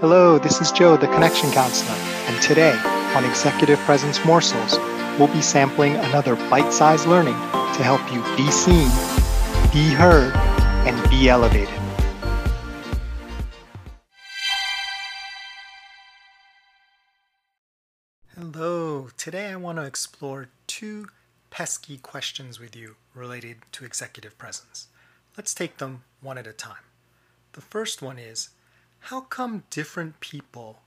Hello, this is Joe, the Connection Counselor, and today on Executive Presence Morsels, we'll be sampling another bite sized learning to help you be seen, be heard, and be elevated. Hello, today I want to explore two pesky questions with you related to executive presence. Let's take them one at a time. The first one is how come different people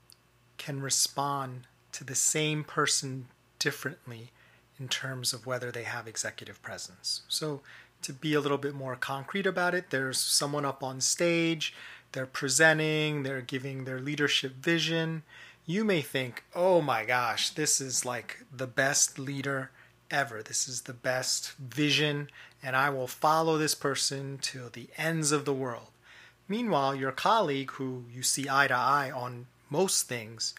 can respond to the same person differently in terms of whether they have executive presence? So, to be a little bit more concrete about it, there's someone up on stage, they're presenting, they're giving their leadership vision. You may think, oh my gosh, this is like the best leader ever. This is the best vision, and I will follow this person till the ends of the world. Meanwhile, your colleague, who you see eye to eye on most things,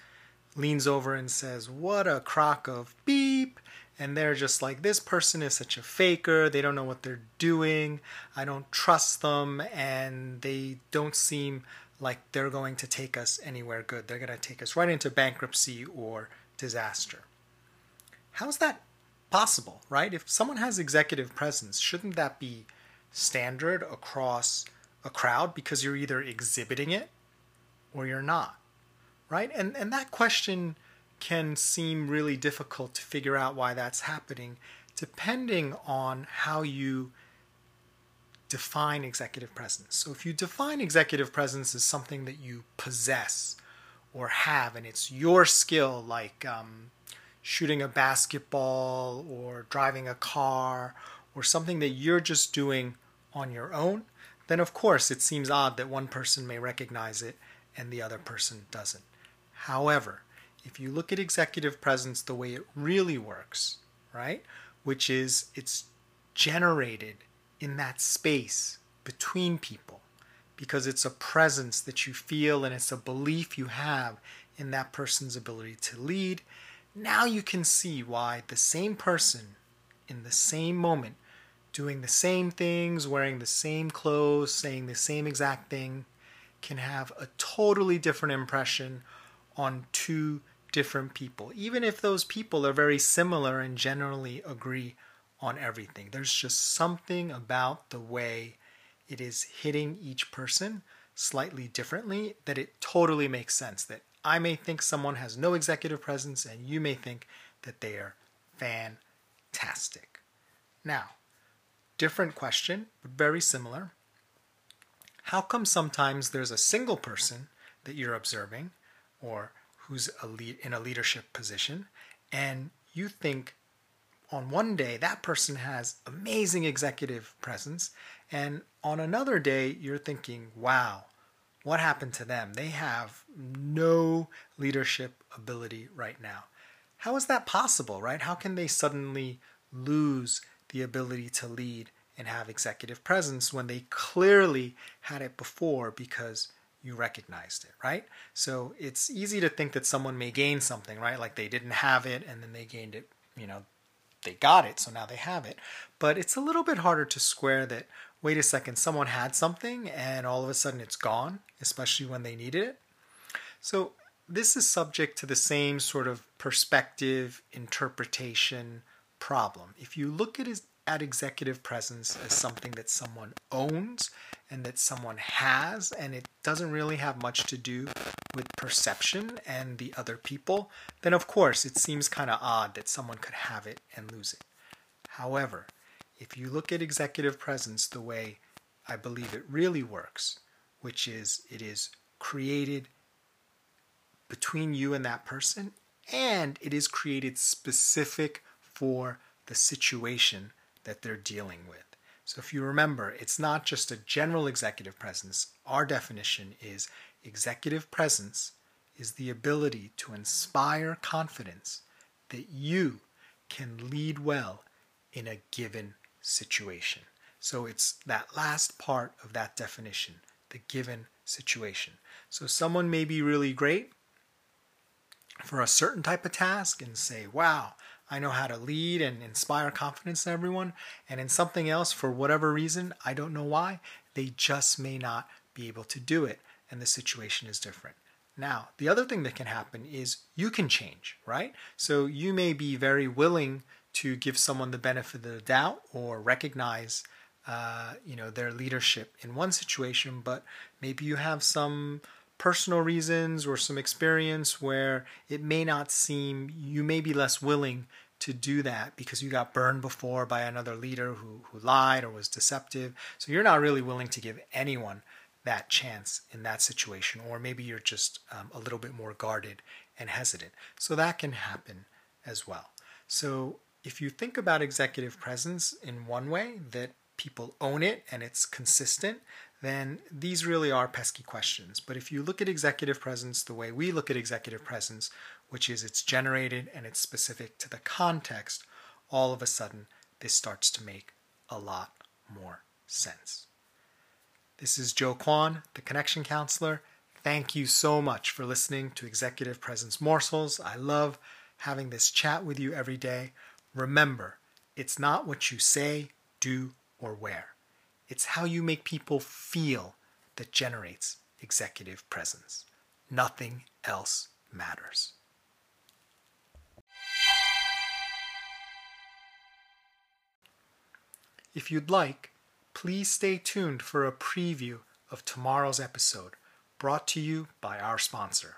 leans over and says, What a crock of beep! And they're just like, This person is such a faker. They don't know what they're doing. I don't trust them. And they don't seem like they're going to take us anywhere good. They're going to take us right into bankruptcy or disaster. How's that possible, right? If someone has executive presence, shouldn't that be standard across a crowd because you're either exhibiting it or you're not, right? And and that question can seem really difficult to figure out why that's happening depending on how you define executive presence. So if you define executive presence as something that you possess or have and it's your skill like um, shooting a basketball or driving a car or something that you're just doing on your own, then of course it seems odd that one person may recognize it and the other person doesn't. However, if you look at executive presence the way it really works, right, which is it's generated in that space between people because it's a presence that you feel and it's a belief you have in that person's ability to lead now you can see why the same person in the same moment, doing the same things, wearing the same clothes, saying the same exact thing, can have a totally different impression on two different people, even if those people are very similar and generally agree on everything. There's just something about the way it is hitting each person slightly differently that it totally makes sense that I may think someone has no executive presence, and you may think that they are fantastic. Now, different question, but very similar. How come sometimes there's a single person that you're observing or who's a lead, in a leadership position, and you think on one day that person has amazing executive presence, and on another day you're thinking, wow, what happened to them? They have no leadership ability right now. How is that possible, right? How can they suddenly lose the ability to lead and have executive presence when they clearly had it before because you recognized it, right? So it's easy to think that someone may gain something, right? Like they didn't have it and then they gained it, you know, they got it, so now they have it. But it's a little bit harder to square that wait a second, someone had something and all of a sudden it's gone, especially when they needed it. So, this is subject to the same sort of perspective interpretation problem. If you look at, at executive presence as something that someone owns and that someone has, and it doesn't really have much to do with perception and the other people, then of course it seems kind of odd that someone could have it and lose it. However, if you look at executive presence the way I believe it really works, which is it is created between you and that person, and it is created specific for the situation that they're dealing with. So if you remember, it's not just a general executive presence. Our definition is executive presence is the ability to inspire confidence that you can lead well in a given situation. So it's that last part of that definition, the given situation. So someone may be really great for a certain type of task and say, wow, I know how to lead and inspire confidence in everyone. And in something else, for whatever reason, I don't know why, they just may not be able to do it. And the situation is different. Now, the other thing that can happen is you can change, right? So you may be very willing to give someone the benefit of the doubt or recognize uh, you know their leadership in one situation but maybe you have some personal reasons or some experience where it may not seem you may be less willing to do that because you got burned before by another leader who, who lied or was deceptive. So you're not really willing to give anyone that chance in that situation or maybe you're just um, a little bit more guarded and hesitant. So that can happen as well. So if you think about executive presence in one way, that people own it and it's consistent, then these really are pesky questions. But if you look at executive presence the way we look at executive presence, which is it's generated and it's specific to the context, all of a sudden this starts to make a lot more sense. This is Joe Kwan, the Connection Counselor. Thank you so much for listening to Executive Presence Morsels. I love having this chat with you every day. Remember, it's not what you say, do, or wear. It's how you make people feel that generates executive presence. Nothing else matters. If you'd like, please stay tuned for a preview of tomorrow's episode brought to you by our sponsor.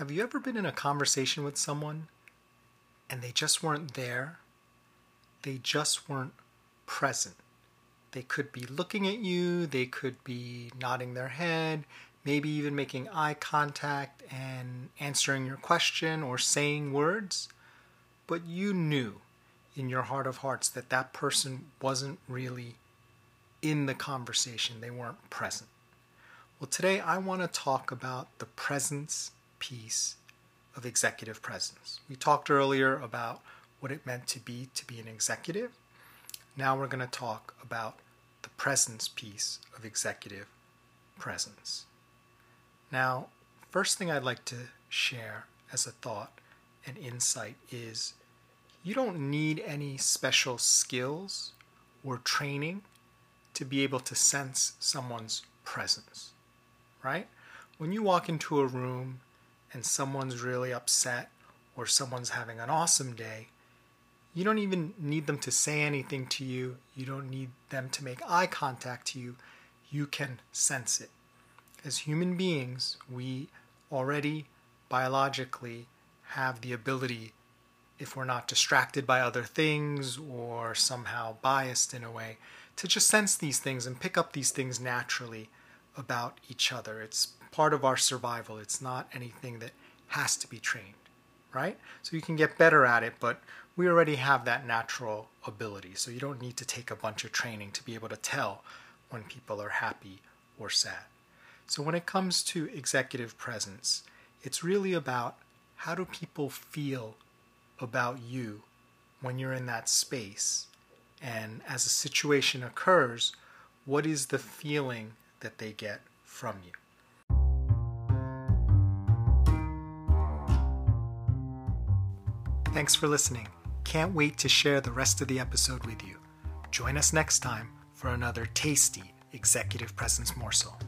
Have you ever been in a conversation with someone and they just weren't there? They just weren't present. They could be looking at you, they could be nodding their head, maybe even making eye contact and answering your question or saying words, but you knew in your heart of hearts that that person wasn't really in the conversation, they weren't present. Well, today I want to talk about the presence piece of executive presence. We talked earlier about what it meant to be to be an executive. Now we're going to talk about the presence piece of executive presence. Now, first thing I'd like to share as a thought and insight is you don't need any special skills or training to be able to sense someone's presence, right? When you walk into a room and someone's really upset or someone's having an awesome day, you don't even need them to say anything to you. You don't need them to make eye contact to you. You can sense it. As human beings, we already biologically have the ability, if we're not distracted by other things or somehow biased in a way, to just sense these things and pick up these things naturally about each other. It's part of our survival. It's not anything that has to be trained, right? So you can get better at it, but we already have that natural ability. So you don't need to take a bunch of training to be able to tell when people are happy or sad. So when it comes to executive presence, it's really about how do people feel about you when you're in that space? And as a situation occurs, what is the feeling that they get from you? Thanks for listening. Can't wait to share the rest of the episode with you. Join us next time for another tasty executive presence morsel.